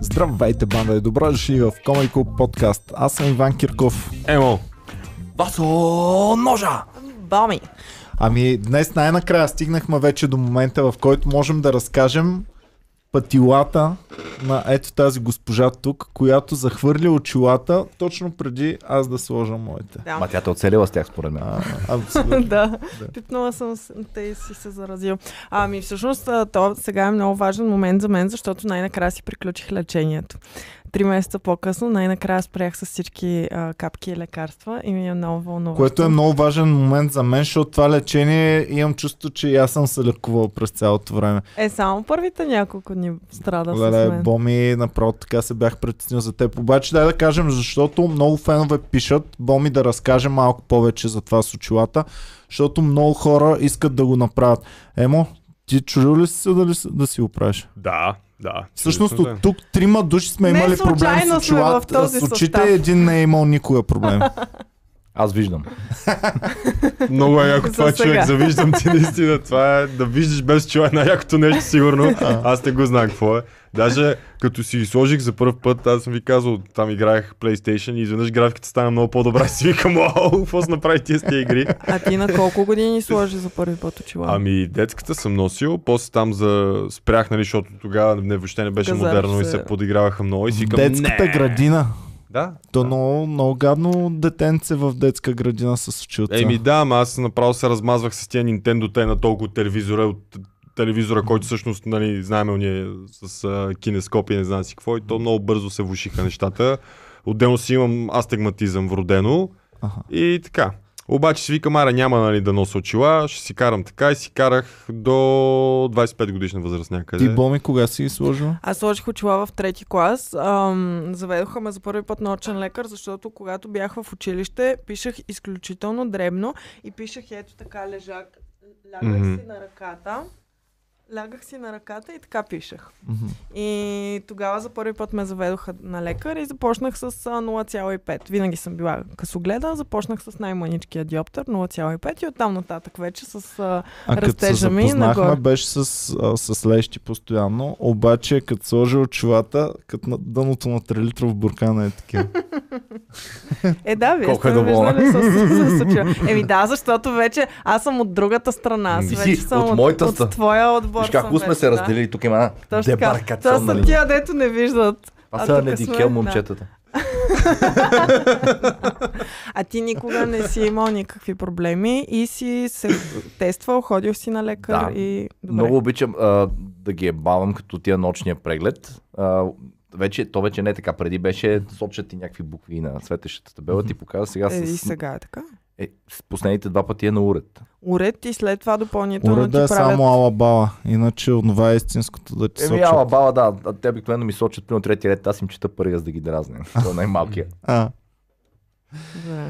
Здравейте, банда и добро дошли в Club подкаст. Аз съм Иван Кирков. Емо, Васо ножа! Боми. Ами днес най-накрая стигнахме вече до момента, в който можем да разкажем пътилата на ето тази госпожа тук, която захвърли очилата точно преди аз да сложа моите. Да. Ма тя те оцелила с тях, според мен. А, абсолютно. да, пипнала съм с- те и си се заразил. Ами всъщност то сега е много важен момент за мен, защото най-накрая си приключих лечението. Три месеца по-късно най-накрая спрях с всички а, капки и лекарства и ми е много вълнуващо. Което е много важен момент за мен, защото това лечение имам чувство, че и аз съм се лекувал през цялото време. Е, само първите няколко дни страда с Леле, мен. Боми, направо така се бях притеснил за теб. Обаче дай да кажем, защото много фенове пишат, Боми да разкаже малко повече за това с очилата, защото много хора искат да го направят. Емо, ти чудил ли си се да, да си го правиш? да, да. Всъщност от тук трима души сме Не имали проблем с очилата, с очите състав. един не е имал никога проблем. Аз виждам. да. Много е яко това, човек. Завиждам ти наистина. Това е да виждаш без човек най-якото нещо, сигурно. Аз не го знам какво е. Даже като си сложих за първ път, аз съм ви казал, там играех PlayStation и изведнъж графиката стана много по-добра си викам, о, какво се направи тия с тия игри? А ти на колко години сложи за първи път очила? Ами, детската съм носил, после там за... спрях, нали, защото тогава не, въобще не беше Казах модерно и се. се подиграваха много и си викам, детската не. градина. Да. То много, много гадно детенце в детска градина с очилца. Еми да, ама аз направо се размазвах с тия Nintendo, те на толкова телевизора, от телевизора, който всъщност, нали, знаем, ние с а, кинескопи, не знам си какво, и то много бързо се влушиха нещата. Отделно си имам астигматизъм вродено Аха. и така. Обаче си викам, ара няма нали, да нося очила, ще си карам така и си карах до 25 годишна възраст някъде. Ти, Боми, кога си ги сложил? Аз сложих очила в трети клас. Ам, заведоха ме за първи път на очен лекар, защото когато бях в училище, пишех изключително дребно и пишех ето така лежак. Лягах Мгм. си на ръката. Лягах си на ръката и така пишех. Мгм. И тогава за първи път ме заведоха на лекар и започнах с а, 0,5. Винаги съм била късогледа, започнах с най-маничкия диоптър 0,5 и оттам нататък вече с а, А като се Растежа ми нагоре. беше с, а, с лещи постоянно, обаче като сложи очилата, като на дъното на 3 литров буркана е такива. Е, да, вие Колко сте е ме доволна. виждали с, с, с. Еми да, защото вече аз съм от другата страна. Аз вече си, съм от от, моята от, твоя отбор. Виж как сме се разделили. Тук има една така. Това дебаркационна са тия, дето не виждат. Това А са тук Леди сме, Кел да. момчетата. А ти никога не си имал никакви проблеми и си се тествал, ходил си на лекар Да. и... Добре. Много обичам а, да ги е бавам като тия ночния преглед. А, вече, то вече не е така. Преди беше сочат ти някакви букви на светещата табела. Ти показва сега Е, и с, сега е така. Е, с последните два пъти е на уред. Уред и след това допълнително Уреда ти е правят... само алабала, иначе това е истинското да ти Еми, сочат. ала бала, да. А те обикновено ми сочат примерно трети ред. Аз им чета първия, за да ги дразня. Това е най-малкия. А,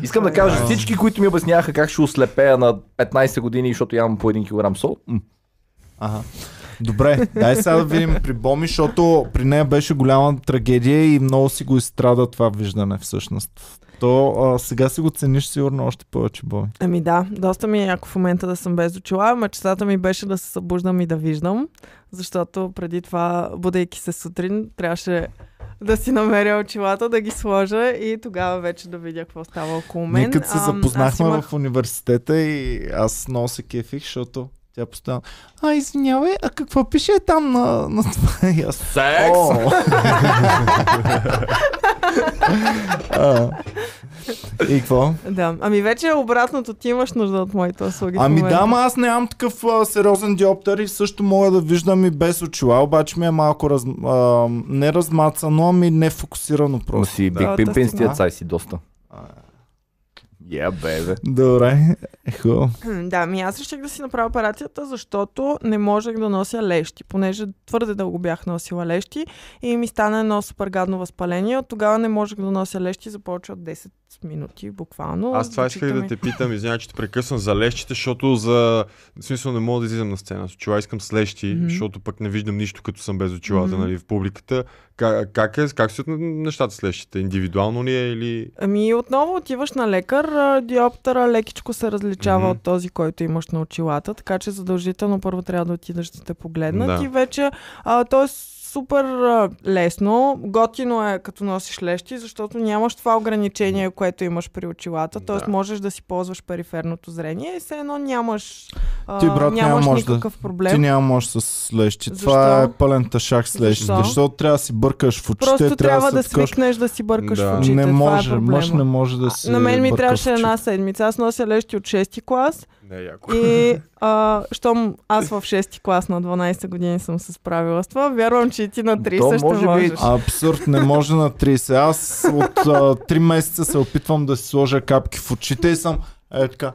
Искам да кажа, всички, които ми обясняваха как ще ослепея на 15 години, защото ямам по 1 кг сол. м, ага. Добре, дай сега да видим при Боми, защото при нея беше голяма трагедия и много си го изстрада това виждане всъщност. То а, сега си го цениш сигурно още повече, Боми. Ами да, доста ми е яко в момента да съм без очила. Мечтата ми беше да се събуждам и да виждам, защото преди това, будейки се сутрин, трябваше да си намеря очилата, да ги сложа и тогава вече да видя какво става около мен. Ние като се запознахме имах- в университета и аз много се кефих, защото тя постоянно А, извинявай, а какво пише там на, на това? И аз Секс! О! А. И какво? Да, ами вече е обратното, ти имаш нужда от моите услуги. Ами да, ама аз нямам такъв а, сериозен диоптър и също мога да виждам и без очила, обаче ми е малко раз, а, не размацано, ами не фокусирано Но просто. си Да, Биг Пимпин с тия си доста. Я, бебе. Добре, е хубаво. Да, ми аз реших да си направя операцията, защото не можех да нося лещи, понеже твърде дълго бях носила лещи и ми стана едно супер гадно възпаление. От тогава не можех да нося лещи за повече от 10 минути, буквално. Аз това исках да те питам, извинявай, че те прекъсвам за лещите, защото за... В смисъл не мога да излизам на сцена с очила, искам с лещи, Мгм. защото пък не виждам нищо, като съм без очилата, Мгм. нали, в публиката. Как, как, е, как стоят нещата с лещите? Индивидуално ли е или... Ами отново отиваш на лекар, а, диоптъра лекичко се различава Мгм. от този, който имаш на очилата, така че задължително първо трябва да отидеш да те погледнат Да. и вече, а, т.е. супер лесно. Готино е като носиш лещи, защото нямаш това ограничение, което имаш при очилата. Тоест Да. можеш да си ползваш периферното зрение и все едно нямаш, а, Ти, брат, няма нямаш да- никакъв проблем. Ти няма можеш с лещи. Защо? Това е пълен ташак с лещи. Защо? Защото трябва да си бъркаш в очите. Просто трябва да такаш- свикнеш да си бъркаш Да. в очите. Не това може, е мъж не може да си На мен ми трябваше една седмица. Аз нося лещи от 6 клас Не, яко. и а, щом аз в 6 клас на 12 години съм се справила с това, вярвам, че и ти на 30 То ще може би- можеш. Абсурд, не може на 30. Аз от а, 3 месеца се опитвам да си сложа капки в очите и съм е така,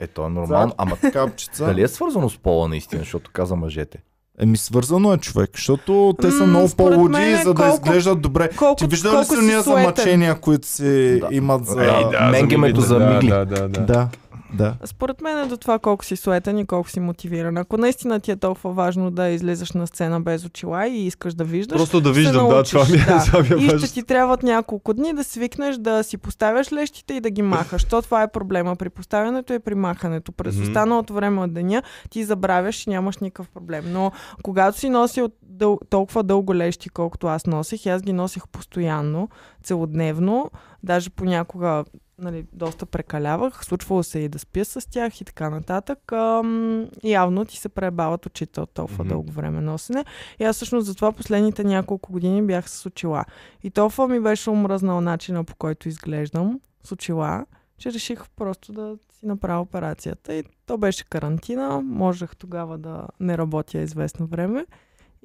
Е, то е нормално. Ама капчица. дали е свързано с пола наистина, защото каза мъжете? Еми свързано е човек, защото те са много по-луди, е за да колко- изглеждат добре. Колко, Ти виждал ли си уния замъчения, които си Да. имат за... Ей, да. Менгемето за мигли. Да, да, да. да, да. Според мен е до това колко си суетен и колко си мотивиран. Ако наистина ти е толкова важно да излезеш на сцена без очила и искаш да виждаш, Просто да виждам, да, научиш, това ми е да. самия и важен. ще ти трябват няколко дни да свикнеш да си поставяш лещите и да ги махаш. То това е проблема при поставянето и при махането. През Мгм. останалото време от деня ти забравяш и нямаш никакъв проблем. Но когато си носил дъл... толкова дълго лещи, колкото аз носих, и аз ги носих постоянно, целодневно, даже понякога нали, доста прекалявах, случвало се и да спя с тях и така нататък. Ам, явно ти се пребават очите от толкова Мгм. дълго време носене. И аз всъщност затова последните няколко години бях с очила. И толкова ми беше омръзнал начина по който изглеждам с очила, че реших просто да си направя операцията. И то беше карантина, можех тогава да не работя известно време.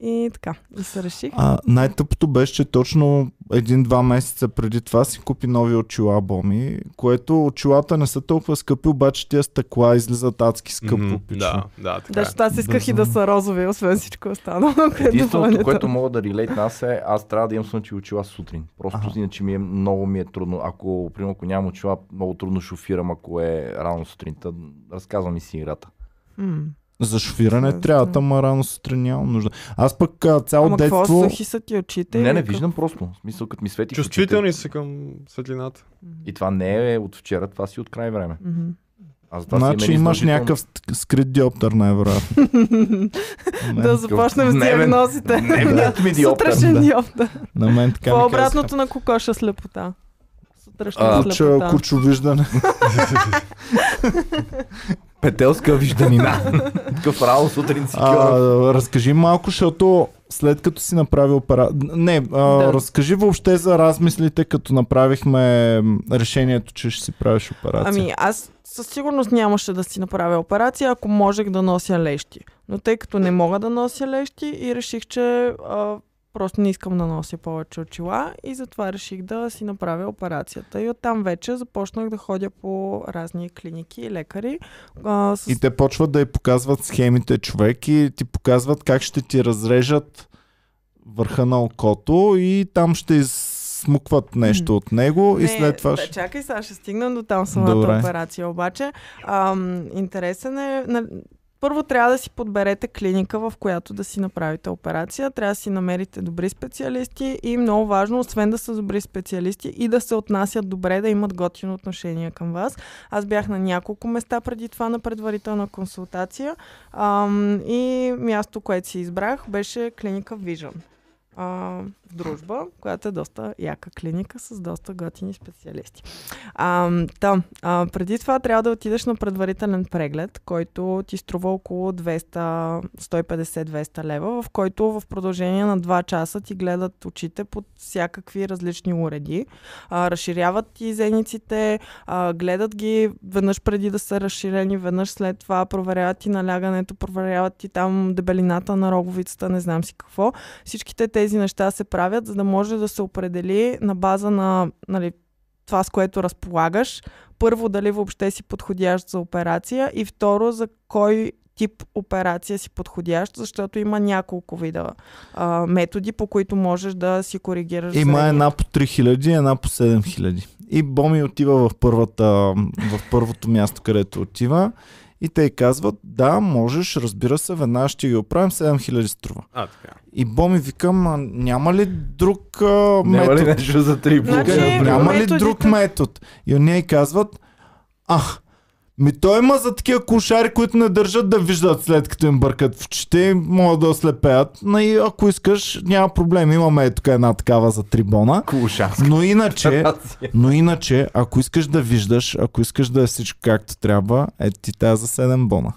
И така, и се реших. А, най-тъпото беше, че точно един-два месеца преди това си купи нови очила Боми, което очилата не са толкова скъпи, обаче тези стъкла излизат адски скъпо. Пичо. Да, да, така Да, е. защото аз исках и да са розови, освен всичко останало. е Единственото, допълнително. което мога да релейт нас е, аз трябва да имам слънчеви очила сутрин. Просто Аха. иначе ми е много ми е трудно. Ако, примерно, ако нямам очила, много трудно шофирам, ако е рано сутринта. Разказвам ми си играта. М. За шофиране Също. трябва, ама рано сутрин нямам нужда. Аз пък а, цяло Ама какво детство... сухи са ти очите? Не, не какво? виждам просто. В смисъл, като ми свети в очите. Чувствителни са към светлината. И това не е от вчера, това си от край време. Аз си Значи имаш някакъв скрит диоптър, най-вероятно. да започнем с Не, диагнозите. Не, ми диоптър. Сутрешен Да. диоптър. На мен така Това е ми казаха. обратното на кокоша слепота. Сутрешна А, Куча, слепота. Петелска вижданина. Такъв рано сутрин си А, разкажи малко, защото след като си направи операция... Не, а, Да. разкажи въобще за размислите, като направихме решението, че ще си правиш операция. Ами аз със сигурност нямаше да си направя операция, ако можех да нося лещи. Но тъй като не мога да нося лещи и реших, че а, просто не искам да нося повече очила и затова реших да си направя операцията. И оттам вече започнах да ходя по разни клиники и лекари. А, с... И те почват да й показват схемите човек и ти показват как ще ти разрежат върха на окото и там ще изсмукват нещо от него и Не, след това да. Чакай, сега ще стигнем до там самата Добре. операция. Обаче, ам, интересен е... На... Първо трябва да си подберете клиника, в която да си направите операция. Трябва да си намерите добри специалисти и много важно, освен да са добри специалисти и да се отнасят добре, да имат готино отношение към вас. Аз бях на няколко места преди това на предварителна консултация ам, и място, което си избрах, беше клиника Vision а, дружба, която е доста яка клиника с доста готини специалисти. А, та, а, преди това трябва да отидеш на предварителен преглед, който ти струва около 200, 150-200 лева, в който в продължение на 2 часа ти гледат очите под всякакви различни уреди. А, разширяват ти зениците, а, гледат ги веднъж преди да са разширени, веднъж след това проверяват ти налягането, проверяват ти там дебелината на роговицата, не знам си какво. Всичките тези неща се правят, за да може да се определи на база на нали, това, с което разполагаш. Първо, дали въобще си подходящ за операция и второ, за кой тип операция си подходящ, защото има няколко вида а, методи, по които можеш да си коригираш Има зрението. една по 3000 и една по 7000. И Боми отива в, първата, в първото място, където отива. И те казват, да, можеш, разбира се, веднага ще ги оправим, 7000 струва. А, така. И Боми викам, няма ли друг а, Няма ли метод? нещо за три Значи, блока? Няма ли методите- друг метод? И й казват, ах, Ми той има за такива кошари, които не държат да виждат след като им бъркат в очите, могат да ослепеят. Но и ако искаш, няма проблем. Имаме е тук една такава за трибона. Кулшанска. Но иначе, но иначе, ако искаш да виждаш, ако искаш да е всичко както трябва, е ти тази за 7 бона.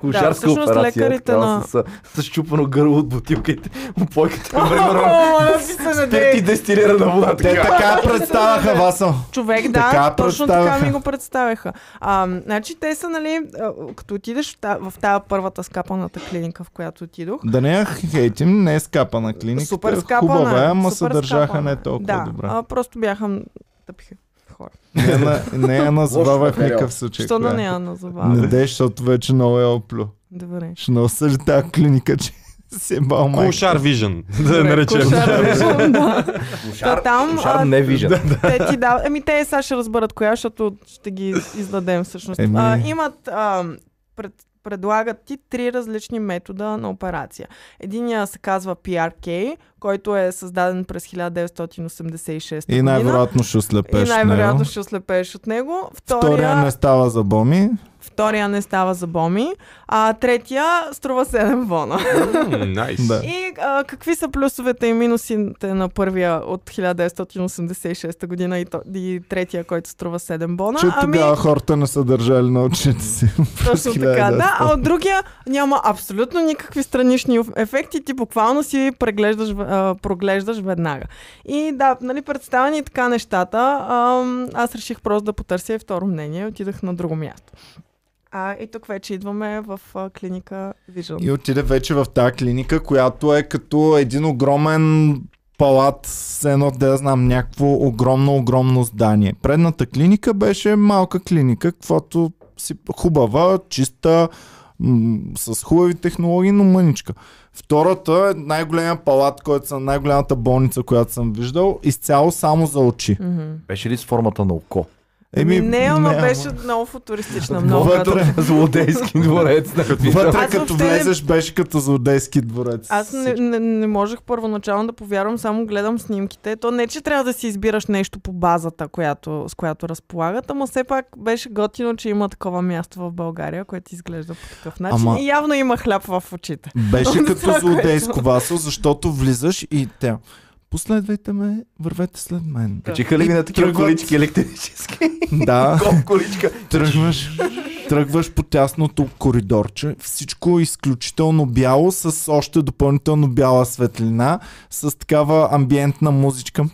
Кулшарска всъщност операция. лекарите на- С, с, щупано гърло от бутилките. Опойката, примерно. Да Спирт и дестилирана вода. Те Така. представяха Васо. Човек, да, Така точно така ми го представяха. А, значи те са, нали, като отидеш в, та, в тази първата скапаната клиника, в която отидох, Да не я хейтим, не е скапана клиника. супер скапана. Хубава е, ама се държаха не толкова да, добре. А, просто бяха тъпиха хора. Не, я на- не я назовавах в материал. никакъв случай. Що да е. не я назовавам? Не дей, защото вече много е оплю. Добре. Ще нося тази клиника, че си е бал майка. Кошар Vision, да я наречем. кошар виждам, да. Кулшар, Та там, кулшар а, не вижда. те ти да... Еми, те сега ще разберат коя, защото ще ги издадем всъщност. Еми. А, имат... А, пред, предлагат ти три различни метода на операция. Единия се казва PRK, който е създаден през 1986 И най-вероятно ще И ослепеш най-вероятно него. ще ослепееш от него. Втория Втория, не става за боми. Втория не става за боми. А третия струва 7 бона. М, Найс. Да. И а, какви са плюсовете и минусите на първия от 1986 година и, то, и третия, който струва 7 бона? Че ами, тогава хората не са държали на очите си. точно така, да. А 1900. от другия няма абсолютно никакви странични ефекти. Ти буквално си преглеждаш, а, проглеждаш веднага. И да, нали, представени така нещата, ам, аз реших просто да потърся и второ мнение. и Отидах на друго място. А, и тук вече идваме в а, клиника Vision. И отиде вече в тази клиника, която е като един огромен палат, с едно, да я знам, някакво огромно, огромно здание. Предната клиника беше малка клиника, каквото си хубава, чиста, м- с хубави технологии, но мъничка. Втората е най-големия палат, който съм, най-голямата болница, която съм виждал, изцяло само за очи. Мгм. Беше ли с формата на око? Еми, не, ама ама- беше много футуристична. Много Вътре. като- Злодейски дворец. на Вътре, Аз като въобще не- влезеш, беше като злодейски дворец. Аз не, не, не можех първоначално да повярвам, само гледам снимките. То не, че трябва да си избираш нещо по базата, която, с която разполагат, ама все пак беше готино, че има такова място в България, което изглежда по такъв начин. Ама- И явно има хляб в очите. Беше като злодейско васо, защото влизаш и тя. Последвайте ме, вървете след мен. Качиха ли ви на такива Тръгват. колички електрически? Да, количка. тръгваш, тръгваш по тясното коридорче, всичко е изключително бяло, с още допълнително бяла светлина, с такава амбиентна музичка.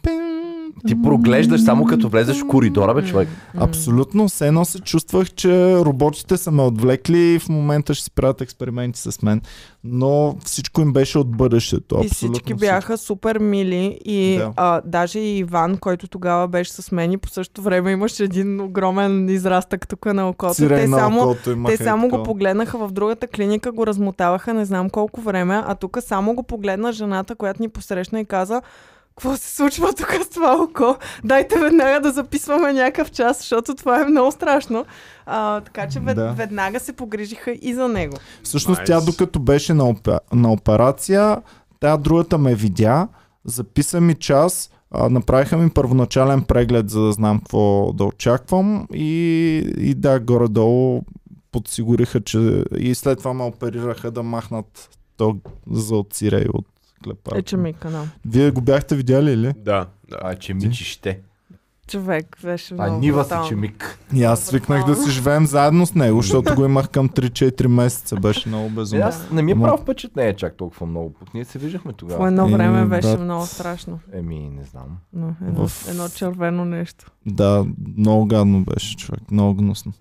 Ти проглеждаш само като влезеш в коридора, бе, човек. Абсолютно, все едно се чувствах, че роботите са ме отвлекли и в момента ще си правят експерименти с мен. Но всичко им беше от бъдещето. И Абсолютно всички бяха супер мили и Да. а, даже и Иван, който тогава беше с мен и по същото време имаше един огромен израстък тук на окото. Сирен Те на само, окото Те и само го погледнаха в другата клиника, го размотаваха не знам колко време, а тук само го погледна жената, която ни посрещна и каза какво се случва тук с това око? Дайте веднага да записваме някакъв час, защото това е много страшно. А, така че вед, Да. веднага се погрижиха и за него. Всъщност Nice. тя докато беше на, на операция, тя другата ме видя, записа ми час, а, направиха ми първоначален преглед, за да знам какво да очаквам и, и да, горе-долу подсигуриха, че и след това ме оперираха да махнат то за отсирей от клепарка. Е, че ми канал. Вие го бяхте видяли ли? Да, да. А, че мичи ще. Човек беше А много нива си, брутално. че мик. И аз свикнах да си живеем заедно с него, защото го имах към 3-4 месеца. Беше много Е, безумно. аз не ми е Ама- право впечатление чак толкова много. Пък ние се виждахме По тогава. едно Е, време беше брат. много страшно. Еми, не знам. Но едно, В- едно червено нещо. Да, много гадно беше човек, много гнусно.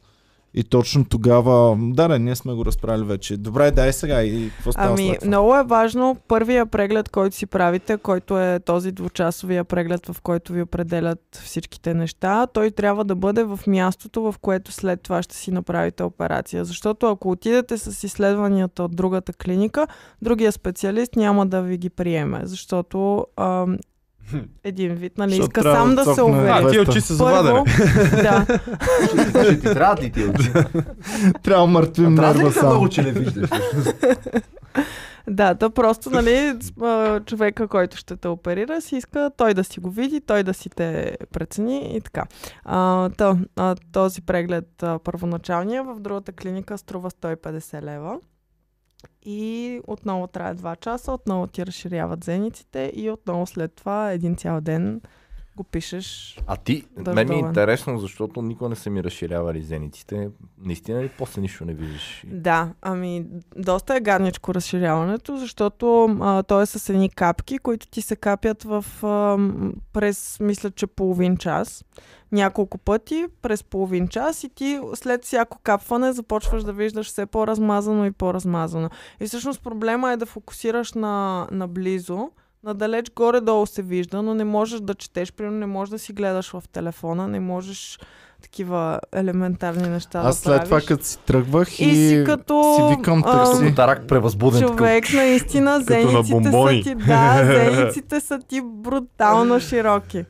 И точно тогава, да, да, ние сме го разправили вече. Добре, дай сега и какво става Ами, след много е важно първия преглед, който си правите, който е този двучасовия преглед, в който ви определят всичките неща. Той трябва да бъде в мястото, в което след това ще си направите операция. Защото ако отидете с изследванията от другата клиника, другия специалист няма да ви ги приеме. Защото ам, един вид, нали, Защото иска трябва сам да се увери. А, ти 200. очи са Първо, завадени. да, Ще ти трябват ли ти очи? Трябва мъртвим Трябва нерва ли да много, че не виждаш? Да, то просто, нали, човека, който ще те оперира, си иска той да си го види, той да си те прецени и така. А, то, а, този преглед, а, първоначалния, в другата клиника струва 150 лева. И отново трябва 2 часа, отново ти разширяват зениците и отново след това един цял ден го пишеш. А ти, Да, мен ми е долен. интересно, защото никога не са ми разширявали зениците. Наистина ли после нищо не виждаш? Да, ами доста е гадничко разширяването, защото а, то е с едни капки, които ти се капят в, а, през, мисля, че половин час. Няколко пъти през половин час и ти след всяко капване започваш да виждаш все по-размазано и по-размазано. И всъщност проблема е да фокусираш на, наблизо, надалеч горе-долу се вижда, но не можеш да четеш, примерно не можеш да си гледаш в телефона, не можеш такива елементарни неща Аз да след това, като си тръгвах и, И си като, си викам такси. Котарак превъзбуден такъв. Човек, наистина, Като на зениците са ти, да, зениците са ти брутално широки.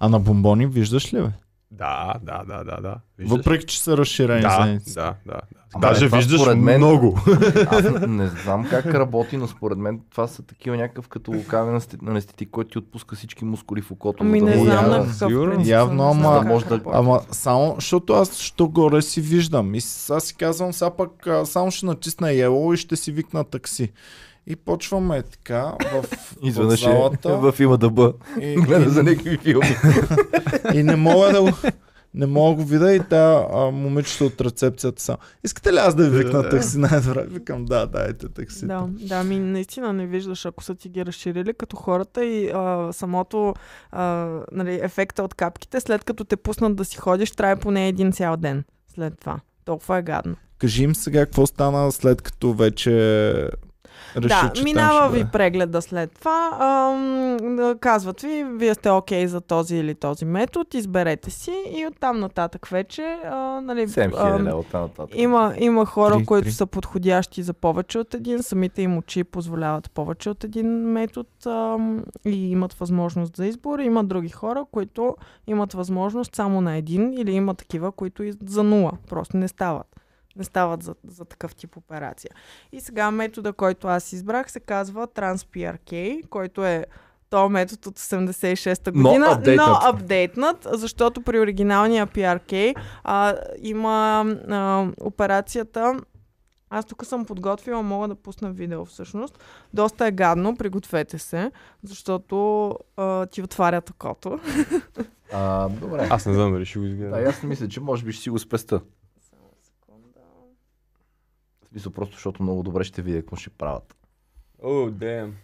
А на бомбони виждаш ли, бе? Да, да, да, да, да. Виждаш? Въпреки, че са разширени да, зеници. да, да, да. Ама Даже това виждаш според мен- много. Аз не, знам как работи, но според мен това са такива някакъв като локален анестетик, който ти отпуска всички мускули в окото. Ами да не знам на какъв принцип. Явно, ама- може да-. Ама само, защото аз що горе си виждам. И сега си казвам, сега пък само ще натисна Yellow и ще си викна такси. И почваме така в, в Изведнъж е залата. в има да бъ. И, Гледа и, за някакви филми. и не мога да го... Не мога да го видя и та а, момичето от рецепцията само. Искате ли аз да ви викна такси най-добре? Викам, да, дайте такси. Да, да, ми наистина не виждаш, ако са ти ги разширили като хората и а, самото а, нали, ефекта от капките, след като те пуснат да си ходиш, трябва поне един цял ден след това. Толкова е гадно. Кажи им сега какво стана след като вече реши, да, минава ви бъде. прегледа след това. Ам, казват ви, вие сте окей за този или този метод, изберете си и оттам нататък вече. А, нали, 7000 ам, лева от нататък. Има, има хора, Три, които три. са подходящи за повече от един. Самите им очи позволяват повече от един метод ам, и имат възможност за избор. Има други хора, които имат възможност само на един или има такива, които и за нула. Просто не стават. Не стават за, за такъв тип операция. И сега метода, който аз избрах, се казва TransPRK, който е то метод от 86-та Но година, апдейтнат. но апдейтнат, защото при оригиналния PRK а, има а, операцията. Аз тук съм подготвила, мога да пусна видео всъщност. Доста е гадно, пригответе се, защото а, ти отварят окото. А, добре. Аз не знам дали ще го Да, изгледам. и аз не мисля, че може би ще си го спеста. Смисъл просто, защото много добре ще видя какво ще правят. О, дем.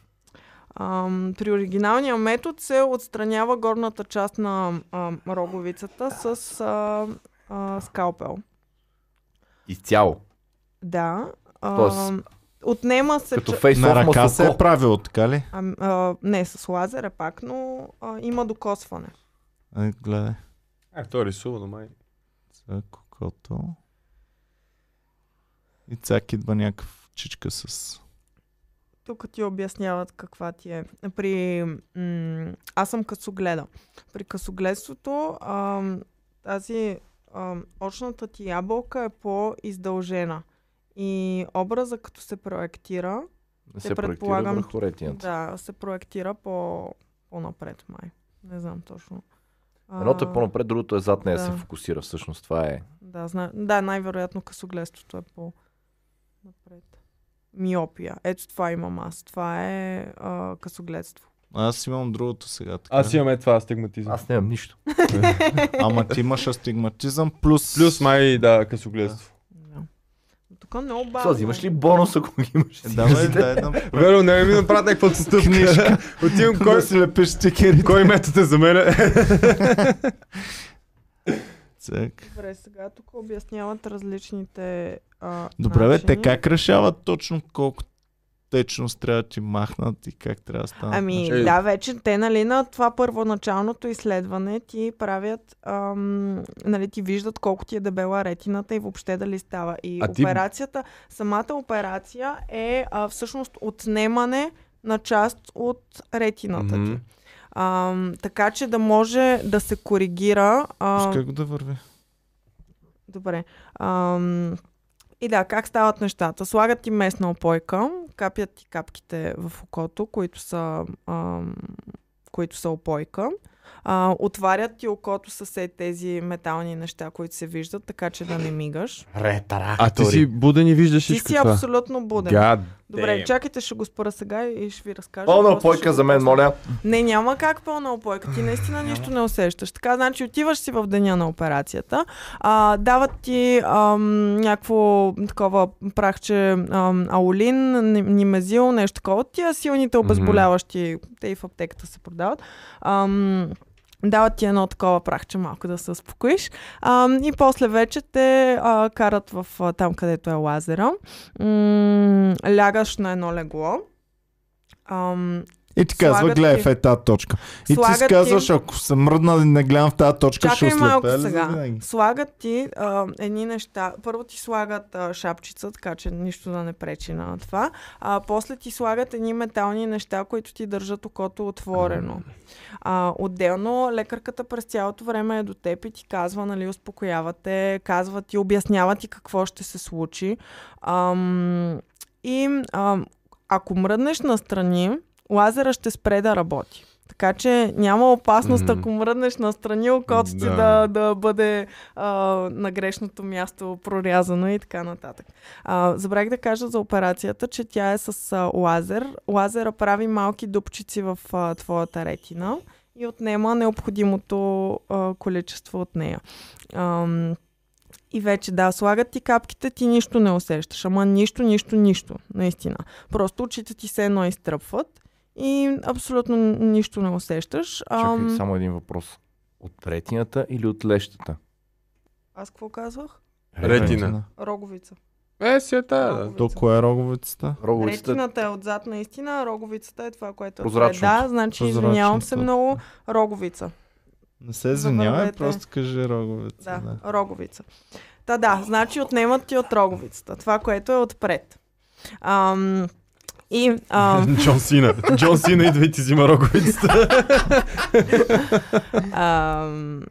Ам, при оригиналния метод се отстранява горната част на ам, роговицата с а, а, скалпел. Изцяло. Да. А, Тоест, отнема се... Като фейс На ръка се е правило, така ли? А, а, не, с лазер е пак, но а, има докосване. Ай, гледай. А, той рисува, но май. За кокото. И цак идва някакъв чичка с... Тук ти обясняват каква ти е. При... М- аз съм късогледа. При късогледството ам, тази ам, очната ти ябълка е по-издължена. И образа, като се проектира, се проектира предполагам, върху ретината. да, се проектира по, по-напред, май. Не знам точно. А, Едното е по-напред, другото е зад нея да. се фокусира. Всъщност това е. Да, зна... да най-вероятно късогледството е по-напред. Миопия. Ето това имам аз. Това е а, късогледство. Аз имам другото сега. Така. Аз имам е това астигматизъм. Аз нямам нищо. Ама ти имаш астигматизъм плюс... Плюс май, да, късогледство. Да. Тук много бавно. Сега взимаш ли бонус, ако ги имаш? Е, Давай, дай да... Веро, не ми направят някаква стъпка. Отивам кой, да си лепиш стикерите. кой метод е за мен. Цък. Добре, сега тук обясняват различните а, Добре, бе, те начини. как решават точно колко течност трябва да ти махнат и как трябва да станат? Ами? Е. да, вече те, нали, на това първоначалното изследване ти правят, ам, нали, ти виждат колко ти е дебела ретината и въобще дали става. И А ти- операцията, самата операция е а, всъщност отнемане на част от ретината Мгм. ти. Ам, така че да може да се коригира. ам, Пускай го да върви. Добре. Ам, И да, как стават нещата? Слагат ти местна опойка, капят ти капките в окото, които са, ам, които са опойка. А, отварят ти окото с все тези метални неща, които се виждат, така че да не мигаш. А ти си буден и виждаш Ти всичко си това. абсолютно буден. God Добре, damn. чакайте, ще го спора сега и ще ви разкажа. Пълна опойка за мен, моля. Не, няма как пълна опойка. Ти наистина нищо не усещаш. Така, значи отиваш си в деня на операцията, а, дават ти ам, някакво такова прахче ам, аулин, ни- нимезил, нещо такова. Тия силните обезболяващи, те и в аптеката се продават. Ам, Дават ти едно такова прахче малко да се успокоиш. Ам, и после вече те а, карат в а, там, където е лазера. М- лягаш на едно легло. Ам, И ти казва, Слагат гледай ти- в е тази точка. И ти си казваш, ако съм мръдна и не гледам в тази точка, ще Чакай малко ослепя ли сега. Слагат ти а, едни неща. Първо ти слагат а, шапчица, така че нищо да не пречи на това. А после ти слагат едни метални неща, които ти държат окото отворено. А, отделно лекарката през цялото време е до теб и ти казва, нали, успокоявате, казва ти, обяснява ти какво ще се случи. Ам, и ам, ако мръднеш настрани, лазера ще спре да работи. Така че няма опасност, Мгм. ако мръднеш настрани, окото ти Да. да, да бъде а, на грешното място прорязано и така нататък. А, забравих да кажа за операцията, че тя е с а, лазер. Лазера прави малки дупчици в а, твоята ретина и отнема необходимото а, количество от нея. Ам, и вече, да, слагат ти капките, ти нищо не усещаш. Ама нищо, нищо, нищо. Наистина. Просто очите ти се едно изтръпват и абсолютно нищо не усещаш. Чакай, Ам, само един въпрос. От ретината или от лещата? Аз какво казвах? Ретина. Роговица. Е, си е тая. То кое е роговицата? Роговицата Ретината е отзад наистина, а роговицата е това, което е. Да, значи извинявам се много. Роговица. Не се извинявай, просто кажи роговица. Да, Да. роговица. Та да, значи отнемат ти от роговицата. Това, което е отпред. Ам, и ам, Джон Сина. Джон Сина идва и ти взима роговицата. ам,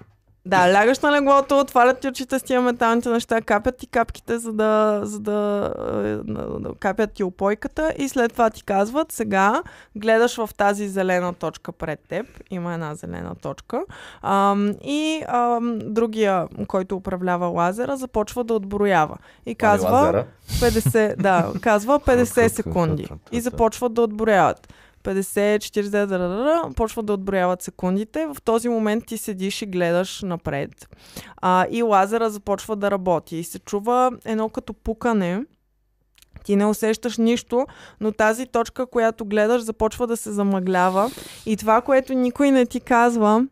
да, лягаш на леглото, отварят ти очите с тия металните неща, капят ти капките, за да, за да, е, да, капят ти опойката и след това ти казват, сега гледаш в тази зелена точка пред теб, има една зелена точка, ам, и ам, другия, който управлява лазера, започва да отброява. И казва... Лазера. 50, да, казва 50 секунди. И започват да отброяват. 50, 40, да, да, да, да, почват да отброяват секундите. В този момент ти седиш и гледаш напред. А, и лазера започва да работи. И се чува едно като пукане. Ти не усещаш нищо, но тази точка, която гледаш, започва да се замъглява. И това, което никой не ти казва,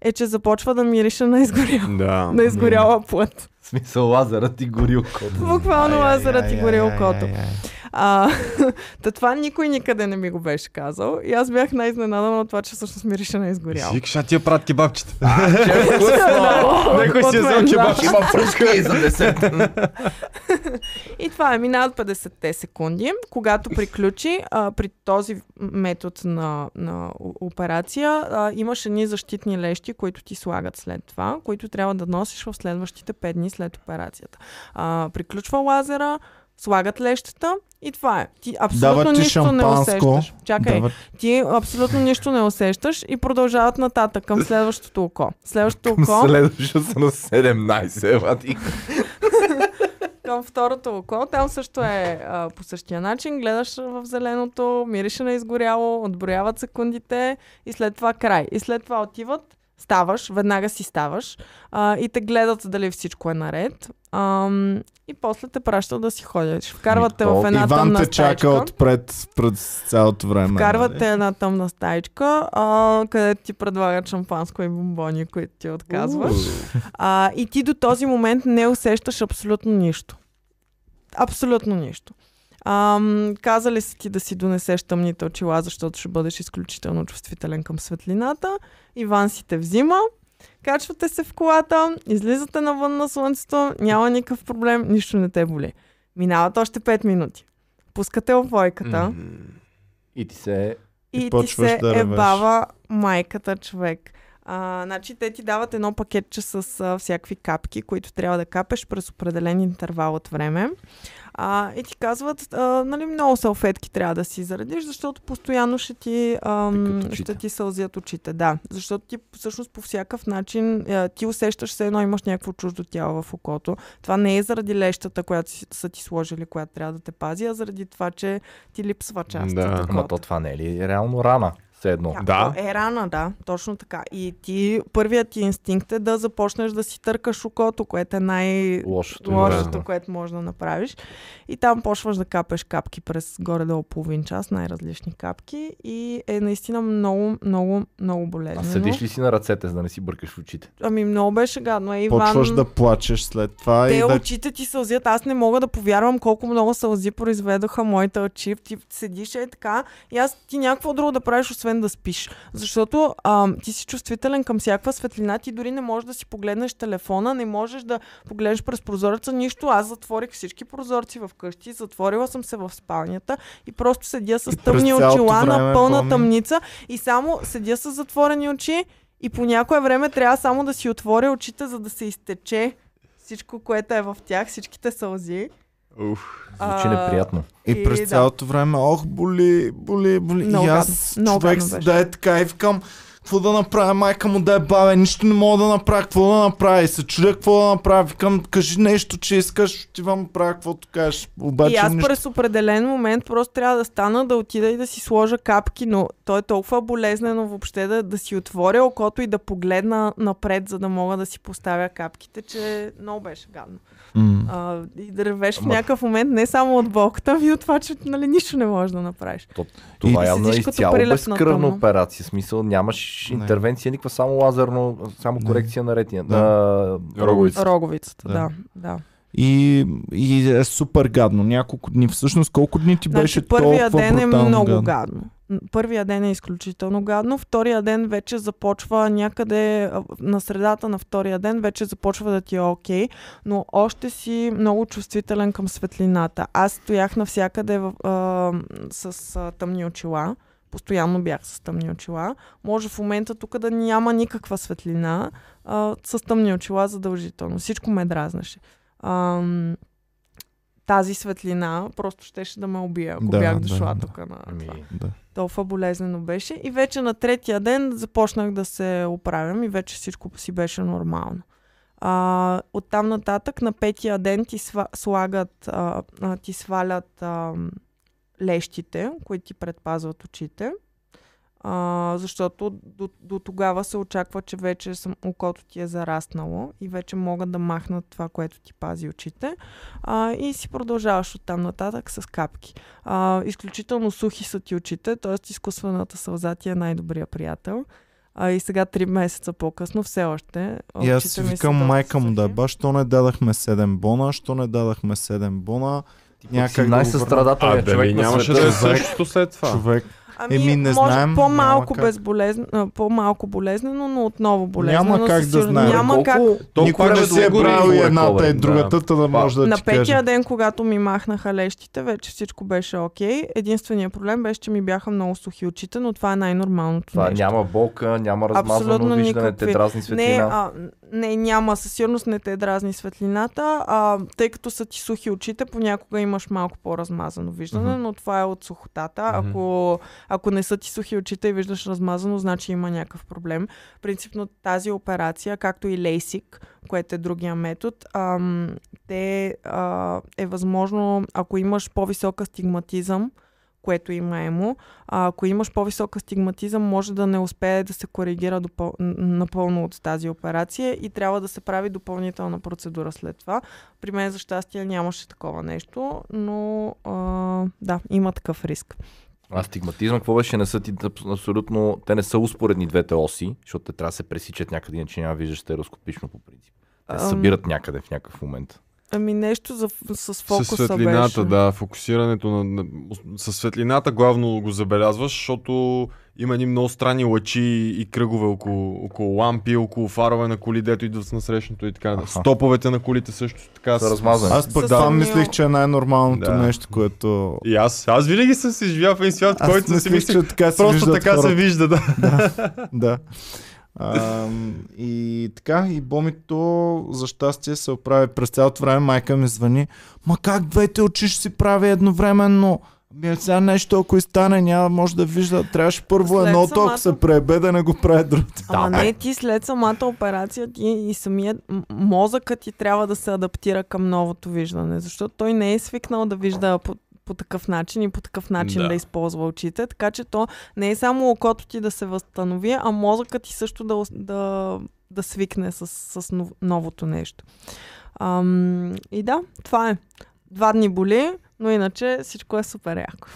е, че започва да мирише на, изгорял, Да. на изгоряла плът. В смисъл лазерът ти гори окото. Буквално лазерът ти гори окото. ай, ай. А, та това никой никъде не ми го беше казал. И аз бях най-изненадана от това, че всъщност мирише на изгорял. Си викаш, а тия правят кебабчета. Че е! Някой си е взел кебабчета. Има пръчки за десет. И това е минават 50-те секунди. Когато приключи, а, при този метод на, на операция, а, имаш едни защитни лещи, които ти слагат след това, които трябва да носиш в следващите 5 дни след операцията. А, приключва лазера, слагат лещата и това е. Ти абсолютно Дават ти нищо не шампанско. усещаш. Чакай, Дават ти абсолютно нищо не усещаш и продължават нататък към следващото око. Следващото око, Следващо са на 17, вати. към второто око, там също е а, по същия начин. Гледаш в зеленото, мирише на изгоряло, отброяват секундите и след това край. И след това отиват, ставаш, веднага си ставаш а, и те гледат дали всичко е наред. Ам, и после те пращат да си ходиш. Вкарват те в една Иван тъмна те чака отпред през цялото време. Вкарват нали? те една тъмна стаичка, а, където ти предлагат шампанско и бомбони, които ти отказваш. А, и ти до този момент не усещаш абсолютно нищо. Абсолютно нищо. Ам, казали са ти да си донесеш тъмните очила, защото ще бъдеш изключително чувствителен към светлината. Иван си те взима, качвате се в колата, излизате навън на слънцето, няма никакъв проблем, нищо не те боли. Минават още 5 минути. Пускате овойката И ти се... и ти се да ебава майката човек. А, значи те ти дават едно пакетче с а, всякакви капки, които трябва да капеш през определен интервал от време. А, и ти казват, а, нали, много салфетки трябва да си заредиш, защото постоянно ще ти, ам, ще ти сълзят очите. Да, защото ти всъщност по всякакъв начин а, ти усещаш се едно, имаш някакво чуждо тяло в окото. Това не е заради лещата, която си, са ти сложили, която трябва да те пази, а заради това, че ти липсва част Да. окото. то това не е ли реално рана? Все едно. Да. Е рана, да, точно така. И ти, първият ти инстинкт е да започнеш да си търкаш окото, което е най- Лошото. което можеш да направиш. И там почваш да капеш капки през горе-долу половин час, най-различни капки. И е наистина много, много, много А болезнено. седиш ли си на ръцете, за да не си бъркаш в очите? Ами много беше гадно. Е, Иван, Почваш да плачеш след това те и да... очите ти сълзят. Аз не мога да повярвам колко много сълзи произведоха моите очи. Ти седиш е така и аз ти някакво друго да правиш, освен да спиш. Защото ам, ти си чувствителен към всякаква светлина. Ти дори не можеш да си погледнеш телефона, не можеш да погледнеш през прозореца нищо. Аз затворих всички прозорци в къщи, затворила съм се в спалнята и просто седя с тъмни очила на пълна помни. тъмница и само седя с затворени очи и по някое време трябва само да си отворя очите, за да се изтече всичко, което е в тях, всичките сълзи. Уф. Звучи неприятно. И И през да. цялото време, ох, боли, боли, боли. Много и аз, гадно. Човек, гадно да е така и викам, какво да направя, майка му да е бабе, нищо не мога да направя, какво да направя, и се чудя какво да направя, викам, кажи нещо, че искаш, отивам, правя каквото кажеш, обаче и аз нищо. през определен момент просто трябва да стана да отида и да си сложа капки, но то е толкова болезнено въобще да, да си отворя окото и да погледна напред, за да мога да си поставя капките, че много беше гадно. М. А, и да ревеш в Ама- някакъв момент не само от болката, ами от това, че нали, нищо не можеш да направиш. Това И явно е изцяло безкръвна операция. В смисъл нямаш Не. интервенция, никаква само лазерно, само Не. корекция на ретина. Да. На Роговицата. Роговицата, Да. да. да. И, и е супер гадно. Няколко дни. Всъщност, колко дни ти беше Значи, първия толкова ден е много гадно? гадно. Първия ден е изключително гадно. Втория ден вече започва някъде на средата на втория ден вече започва да ти е окей, но още си много чувствителен към светлината. Аз стоях навсякъде а, с а, тъмни очила. Постоянно бях с тъмни очила. Може в момента тук да няма никаква светлина. А, с тъмни очила задължително. Всичко ме дразнаше. Ам, тази светлина просто щеше да ме убие, ако Да, бях да, дошла да. тук на Ами, това. Да. Толкова болезнено беше. И вече на третия ден започнах да се оправям и вече всичко си беше нормално. А, оттам нататък на петия ден ти сва, слагат, а, а, ти свалят а, лещите, които ти предпазват очите. А, защото до, до тогава се очаква, че вече съм, окото ти е зараснало и вече могат да махнат това, което ти пази очите. А, и си продължаваш оттам нататък с капки. А, изключително сухи са ти очите, т.е. изкуствената сълза ти е най-добрия приятел. А, и сега, три месеца по-късно, все още. И аз си викам, майка му да баш, що не дадахме 7 бона, що не дадахме 7 бона. Някак да най-състрадателният А, човек нямаше да е човек. същото след това? Човек, Ами, Еми, не може знаем, по-малко, как. безболезн... по-малко болезнено, но отново болезнено. Няма как да знаем. Няма как. Толкова никой не си е правил едната и Да. другата, та да може да на ти петия ден, когато ми махнаха лещите, вече всичко беше окей. Единственият проблем беше, че ми бяха много сухи очите, но това е най-нормалното Това нещо. няма болка, няма размазано Абсолютно виждане, никакви. те дразни Не, светлина. а, не, няма, със сигурност не те дразни светлината, а, тъй като са ти сухи очите, понякога имаш малко по-размазано виждане, Мгм. но това е от сухотата. Мгм. Ако, ако не са ти сухи очите и виждаш размазано, значи има някакъв проблем. Принципно тази операция, както и лейсик, което е другия метод, ам, те а, е възможно, ако имаш по-висока стигматизъм, което има емо. А, ако имаш по-висока стигматизъм, може да не успее да се коригира допъл... напълно от тази операция и трябва да се прави допълнителна процедура след това. При мен, за щастие, нямаше такова нещо, но а, да, има такъв риск. А стигматизъм, какво беше? Не са ти абс- абсолютно... Те не са успоредни двете оси, защото те трябва да се пресичат някъде, иначе няма виждаш стереоскопично по принцип. Те се събират някъде в някакъв момент. Ами нещо за, с фокуса С светлината, беше. да, фокусирането на, на... С светлината главно го забелязваш, защото има едни много странни лъчи и кръгове около, около лампи, около фарове на коли, дето идват с насрещното и така. Аха. Стоповете на колите също така. Са размазани. Аз пък С това мислих, че е най-нормалното Да. нещо, което... И аз, аз винаги съм си живял в един свят, Аз който си мислих, че така се просто виждат така хората. се вижда, да. да. А, и така, и бомито за щастие се оправи през цялото време. Майка ми звъни. Ма как двете очи ще си прави едновременно? Ми сега нещо, ако и стане, няма може да вижда. Трябваше първо След едното, ако самата- се пребе, да не го прави другото. Ама Да, не, ти след самата операция ти и самият мозъкът ти трябва да се адаптира към новото виждане, защото той не е свикнал да вижда по, по такъв начин и по такъв начин да. Да. използва очите, така че то не е само окото ти да се възстанови, а мозъкът ти също да, да, да свикне с, с нов- новото нещо. Ам, и да, това е. Два дни боли, но иначе всичко е супер яко.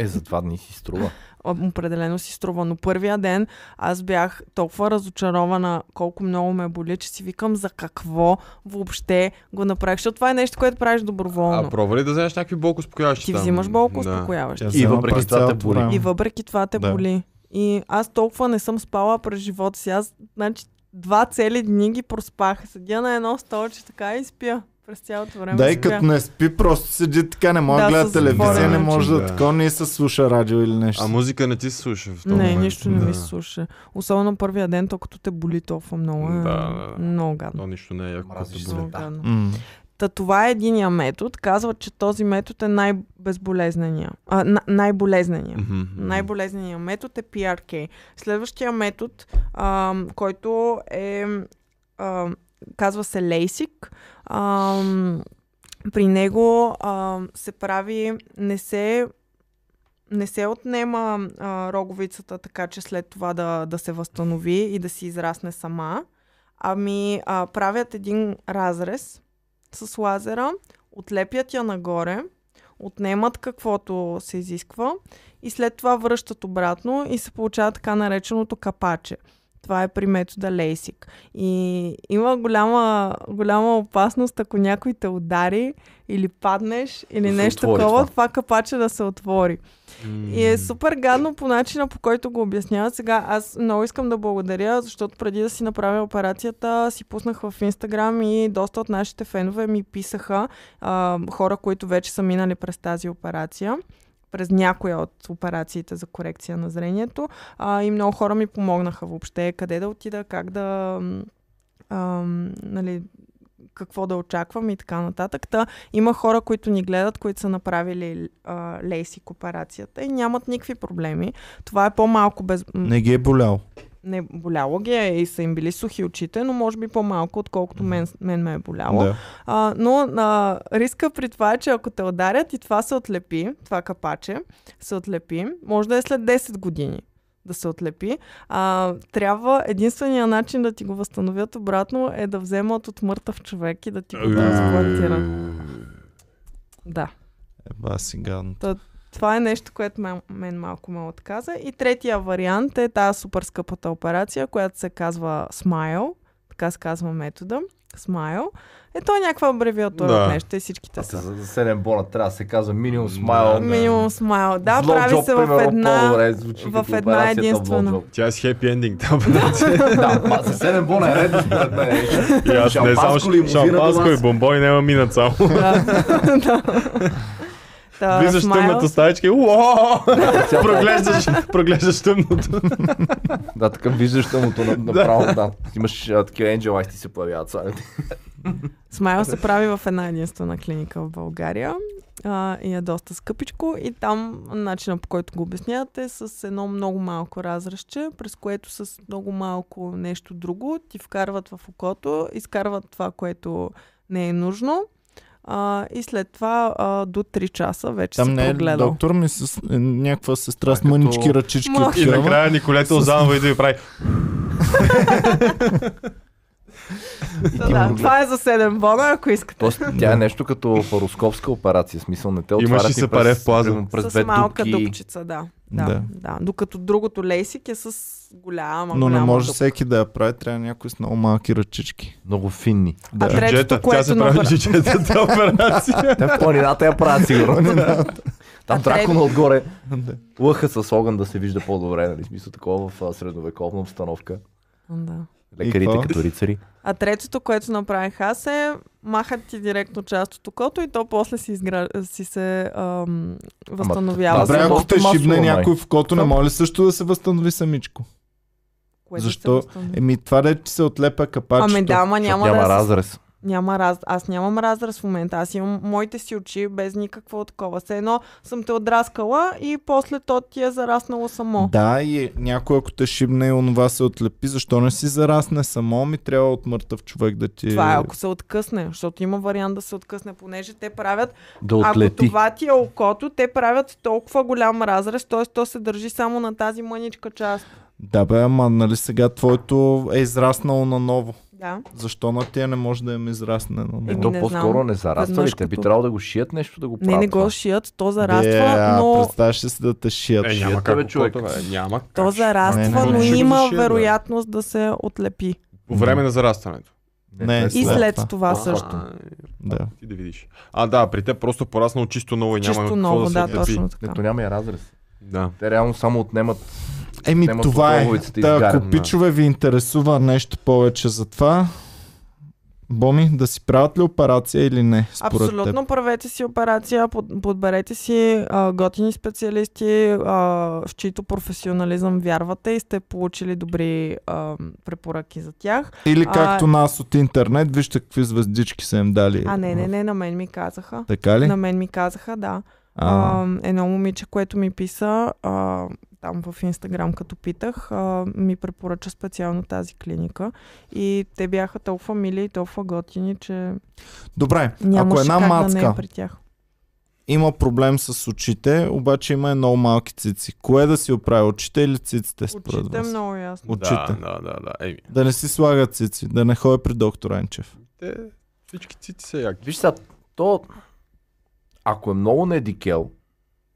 Е, за два дни си струва. определено си струва. Но първия ден аз бях толкова разочарована колко много ме боли, че си викам за какво въобще го направих. Защото това е нещо, което правиш доброволно. А пробва ли да вземеш някакви болко успокояващи Ти там? взимаш болко Да. И въпреки това те боли. И въпреки това те Да. боли. И аз толкова не съм спала през живота си. Аз, значи, два цели дни ги проспах. Седя на едно столче така и спя. През цялото време Да, и като не спи, просто седи така, не може да Да, гледа телевизия, не може да Да. такова, не се слуша радио или нещо. А музика не ти се слуша в този Не, момент. нищо не да. ми се слуша. Особено първия ден, то като те боли толкова много. Е, Да, да. Много гадно. То нищо не е яко. Много гадно. М. Та това е единия метод. Казват, че този метод е най-безболезнения. А, на- най-болезнения. Мгм. Най-болезненият метод е PRK. Следващия метод, ам, който е, ам, казва се LASIK, ам, при него ам, се прави, не се, не се отнема а, роговицата така, че след това да, да се възстанови и да си израсне сама, ами а, правят един разрез с лазера, отлепят я нагоре, отнемат каквото се изисква и след това връщат обратно и се получава така нареченото капаче. Това е при метода Лейсик. И има голяма, голяма опасност, ако някой те удари или паднеш или Да нещо такова, това. това капаче да се отвори. И е супер гадно по начина, по който го обясняват. Сега аз много искам да благодаря, защото преди да си направя операцията, си пуснах в Инстаграм и доста от нашите фенове ми писаха а, хора, които вече са минали през тази операция през някоя от операциите за корекция на зрението. А, и много хора ми помогнаха въобще къде да отида, как да... ам, нали, какво да очаквам и така нататък. Та, има хора, които ни гледат, които са направили а, лейсик операцията и нямат никакви проблеми. Това е по-малко без... Не ги е болял. Не боляло ги е и са им били сухи очите, но може би по-малко, отколкото мен, мен ме е боляло. Да. А, но а, риска при това е, че ако те ударят и това се отлепи, това капаче се отлепи, може да е след 10 години да се отлепи, а, трябва единствения начин да ти го възстановят обратно е да вземат от мъртъв човек и да ти го трансплантират. Да. Еба си гадно. Това е нещо, което мен, мен малко ме отказа. И третия вариант е тази супер скъпата операция, която се казва Smile. Така се казва метода. Smile. Е, то е някаква абревиатура Да. от нещо и всичките са. за, за 7 бона трябва да се казва минимум смайл. Да. Минимум смайл. Да, Blowjob, прави се в една... в една единствена. Тя е с хепи ендинг, да, ма, за 7 бона е редно според мен. И аз не само Шампанско и бомбони няма минат само. Да. Влизаш в тъмната стаечка и проглеждаш, проглеждаш тъмното. Да, така виждаш тъмното на- направо, да. Имаш такива angel eyes ти се появяват. сега. Смайл се прави в една единствена клиника в България а, и е доста скъпичко и там начинът по който го обясняват е с едно много малко разръзче, през което с много малко нещо друго ти вкарват в окото, изкарват това, което не е нужно а, и след това а, до 3 часа вече Там не е прогледал. доктор ми с е, някаква сестра с като- мънички ръчички. Ма. И накрая Николета Озанова идва и прави. Да, да, това е за 7 бона, ако искате. Тоест, тя е нещо като пароскопска операция. Смисъл не те Имаш и и сепаре през, в плаза. примерно през с малка дупчица, да. Да, Да. да. Докато другото лейсик е с голяма, Но не голяма може дупка. всеки да я прави, трябва някой с много малки ръчички. Много финни. А третото, Джета, тя което се прави джеджетата операция. Те в планината я правят сигурно. Там дракона отгоре Да. лъха с огън да се вижда по-добре, нали? Смисъл такова в средновековна обстановка. Да. Лекарите като рицари. А третото, което направих аз е махат ти директно част от окото и то после си, изгра... си се ам, възстановява. Аз Добре, ако те шибне някой в кото, не може ли също да се възстанови самичко? Което Защо? Еми, това да ти се отлепя капачето. Ами да, ама няма, няма да разрез. Няма раз... Аз нямам разрез в момента. Аз имам моите си очи без никакво такова. Все едно съм те отраскала и после то ти е зараснало само. Да, и някой ако те шибне и онова се отлепи, защо не си зарасне само, ми трябва от мъртъв човек да ти... Това е ако се откъсне, защото има вариант да се откъсне, понеже те правят, Да ако отлети. това ти е окото, те правят толкова голям разрез, т.е. то се държи само на тази мъничка част. Да бе, ама нали сега твоето е израснало наново. Да. Защо на тия не може да им израсне наново? Еми, Ето не по-скоро знам. не зараства ли? Те би трябвало да го шият нещо да го Не, правят. не го това. шият, то зараства, Де, а, но представяш ли си да те шият? Е, Шият няма те, как, бе, човек. човек. Няма как. то зараства, Не, не, но не. Го има зашият, да. вероятност да се отлепи. По време на зарастването. Не, И След това. това също. А, Да. Ти да видиш. А, да, при те просто пораснал чисто ново и няма Чисто какво ново, да се да, отлепи. точно така. Ето няма и разрез. Да. Те реално само отнемат. Еми, това е. Та, ако пичове ви интересува нещо повече за това, Боми, да си правят ли операция или не? Според Абсолютно, Теб? правете си операция, под, подберете си а, готини специалисти, а, в чийто професионализъм вярвате и сте получили добри а, препоръки за тях. Или А- както нас от интернет, вижте какви звездички са им дали. А, не, не, не, на мен ми казаха. Така ли? На мен ми казаха, да. А, А, едно момиче, което ми писа а, там в Инстаграм, като питах, а, ми препоръча специално тази клиника. И те бяха толкова мили и толкова готини, че Добре, ако една как да мацка не е при тях. има проблем с очите, обаче има и много малки цици. Кое да си оправи? Очите или циците според Очите е вас? много ясно. Очите. Да, да, да, да. Еми, Да не си слага цици, да не ходи при доктор Енчев. те, всички цици са яки. Виж сега, то ако е много недикел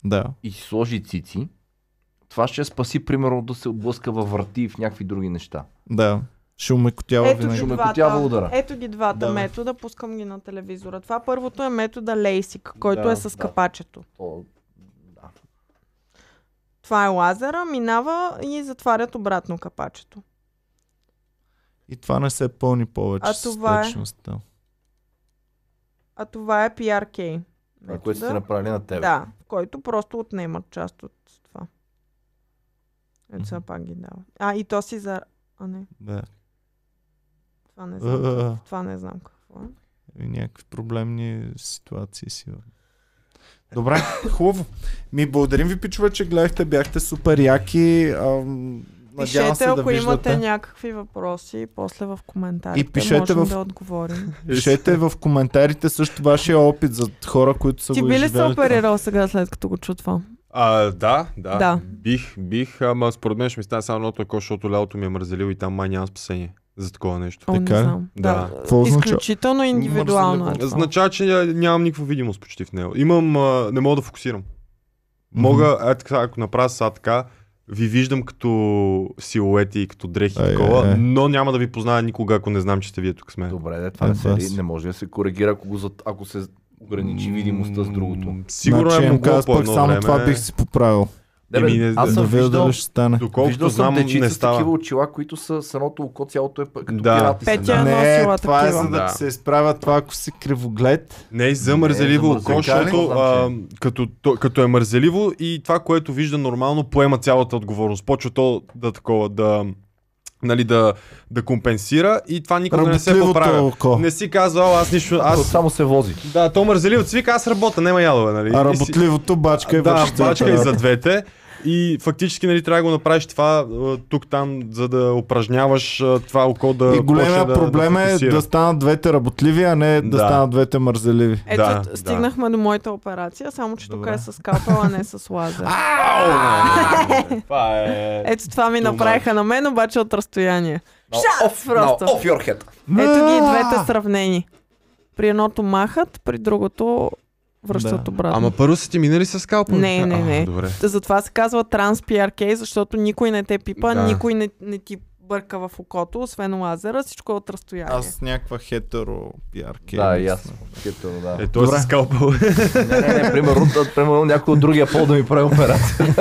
Да. и си сложи цици, това ще спаси, примерно, да се отблъска във врати и в някакви други неща. Да. Ще умекотява Ето винаги. Ще ги ме двата, котява удара. ето ги двата Да, метода, пускам ги на телевизора. Това първото е метода Лейсик, който Да, е с да. капачето. То, да. Това е лазера, минава и затварят обратно капачето. И това не се пълни повече А с това е? течността. А това е PRK. Това, което сте направили на тебе. Да, който просто отнемат част от. Ето сега пак ги дава. А, и то си за... А, не, Да. това не знам. Какво- Това не знам какво е. И някакви проблемни ситуации си. Добре, хубаво. Ми благодарим ви, пичове, че гледахте. Бяхте супер яки. Ам, Пишете, се да ако имате виждате. някакви въпроси, после в коментарите И пишете можем в- да отговорим. Пишете в коментарите също вашия опит за хора, които са Ти го би ли се това. оперирал сега, след като го чутвам? А, да, да, Да. Бих, бих, ама според мен ще ми стане само едното защото лялото ми е мързелило и там май няма спасение за такова нещо. О, не Така ли? знам. Да. Означава? Изключително индивидуално е Мързеливо. това. Означава, че ня- нямам никаква видимост почти в него. Имам, а, не мога да фокусирам. Мога, е така, ако направя сега така, ви виждам като силуети, като дрехи и такова, ай, ай. но няма да ви позная никога, ако не знам, че сте вие тук с мен. Добре, де, това Е, не, се, бас. не може да се коригира, ако, го, ако се ограничи видимостта с другото. Сигурно значи, е могло по пък едно само време. това бих си поправил. Не, бе, не- аз Да съм видя виждал, дали ще стане. Доколкото виждал съм знам, дечица не с става. такива очила, които са с едното око, цялото е като Да. пирати. Петя да. е Не, носила това е такива. за да Да. ти се изправя това, ако си кривоглед. Не е за Не, мързеливо за око, защото а, като, то, като е мързеливо и това, което вижда нормално, поема цялата отговорност. Почва то да такова, да, нали, да, да компенсира и това никога не се поправя. око. Не си казвал, аз нищо, Аз... само се вози. Да, то мързеливо свика, аз работя, няма ядове, нали? А работливото бачка е да, бачка и за двете. И фактически нали, трябва да го направиш това а, тук-там, за да упражняваш това око да И големия да, проблем да е фокусира. да станат двете работливи, а не да, Да. станат двете мързеливи. Ето, Да, стигнахме до моята операция, само че тук Добре. е с скалпел, а не с лазер. Това е... Ето това ми направиха на мен, обаче от разстояние. Шас, просто. Off your head. Ето ги двете сравнени. При едното махат, при другото връщат Да. обратно. Ама първо са ти минали с скалпа? Не, не, А, не. Добре. Затова се казва транс PRK, защото никой не те пипа, Да. никой не, не ти бърка в окото, освен лазера, всичко е от разстояние. Аз някаква хетеро пиарки. Да, и аз. Като, да. Е, той Добре. с скалпел. Не, не, не, примерно, примерно някой от другия пол да ми прави операция.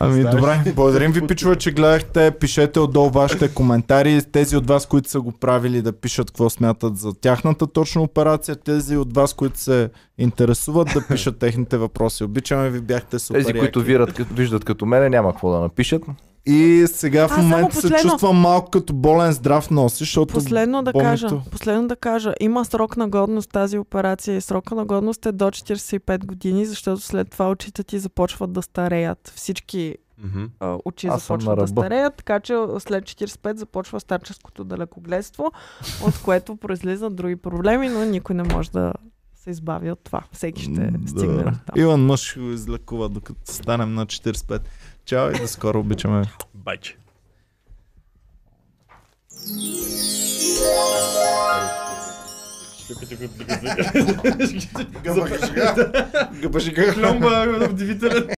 Ами добре, благодарим ви, пичове, че гледахте. Пишете отдолу вашите коментари. Тези от вас, които са го правили, да пишат какво смятат за тяхната точна операция. Тези от вас, които се интересуват, да пишат техните въпроси. Обичаме ви, бяхте супер. Тези, които вират, като, виждат като мене, няма какво да напишат. И сега в А, момента се чувствам малко като болен здрав носи, защото Последно да бомито- кажа, последно да кажа, има срок на годност тази операция и срока на годност е до 45 години, защото след това очите ти започват да стареят. Всички а, очи Аз започват да стареят, така че след 45 започва старческото далекогледство, от което произлизат други проблеми, но никой не може да се избави от това. Всеки ще стигне до там. Иван мъж го излекува, докато станем на 45. Чао и до скоро обичаме. Байче. Гъбашига. Пломба в дивителя.